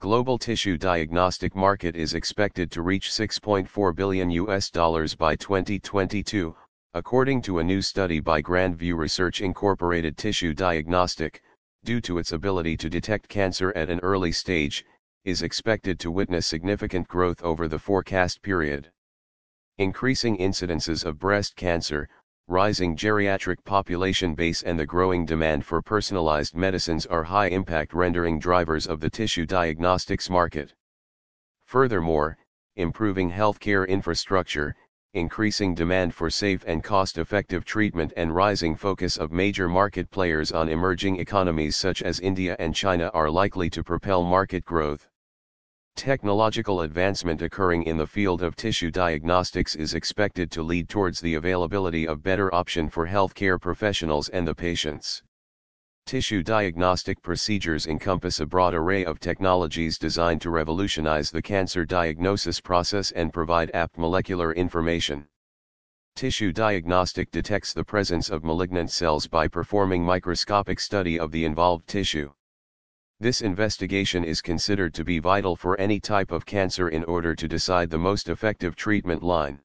Global tissue diagnostic market is expected to reach 6.4 billion US dollars by 2022, according to a new study by Grand View Research Incorporated Tissue Diagnostic, due to its ability to detect cancer at an early stage, is expected to witness significant growth over the forecast period. Increasing incidences of breast cancer, rising geriatric population base and the growing demand for personalized medicines are high impact rendering drivers of the tissue diagnostics market. Furthermore, improving healthcare infrastructure, increasing demand for safe and cost-effective treatment and rising focus of major market players on emerging economies such as India and China are likely to propel market growth. Technological advancement occurring in the field of tissue diagnostics is expected to lead towards the availability of better option for healthcare professionals and the patients. Tissue diagnostic procedures encompass a broad array of technologies designed to revolutionize the cancer diagnosis process and provide apt molecular information. Tissue diagnostic detects the presence of malignant cells by performing microscopic study of the involved tissue. This investigation is considered to be vital for any type of cancer in order to decide the most effective treatment line.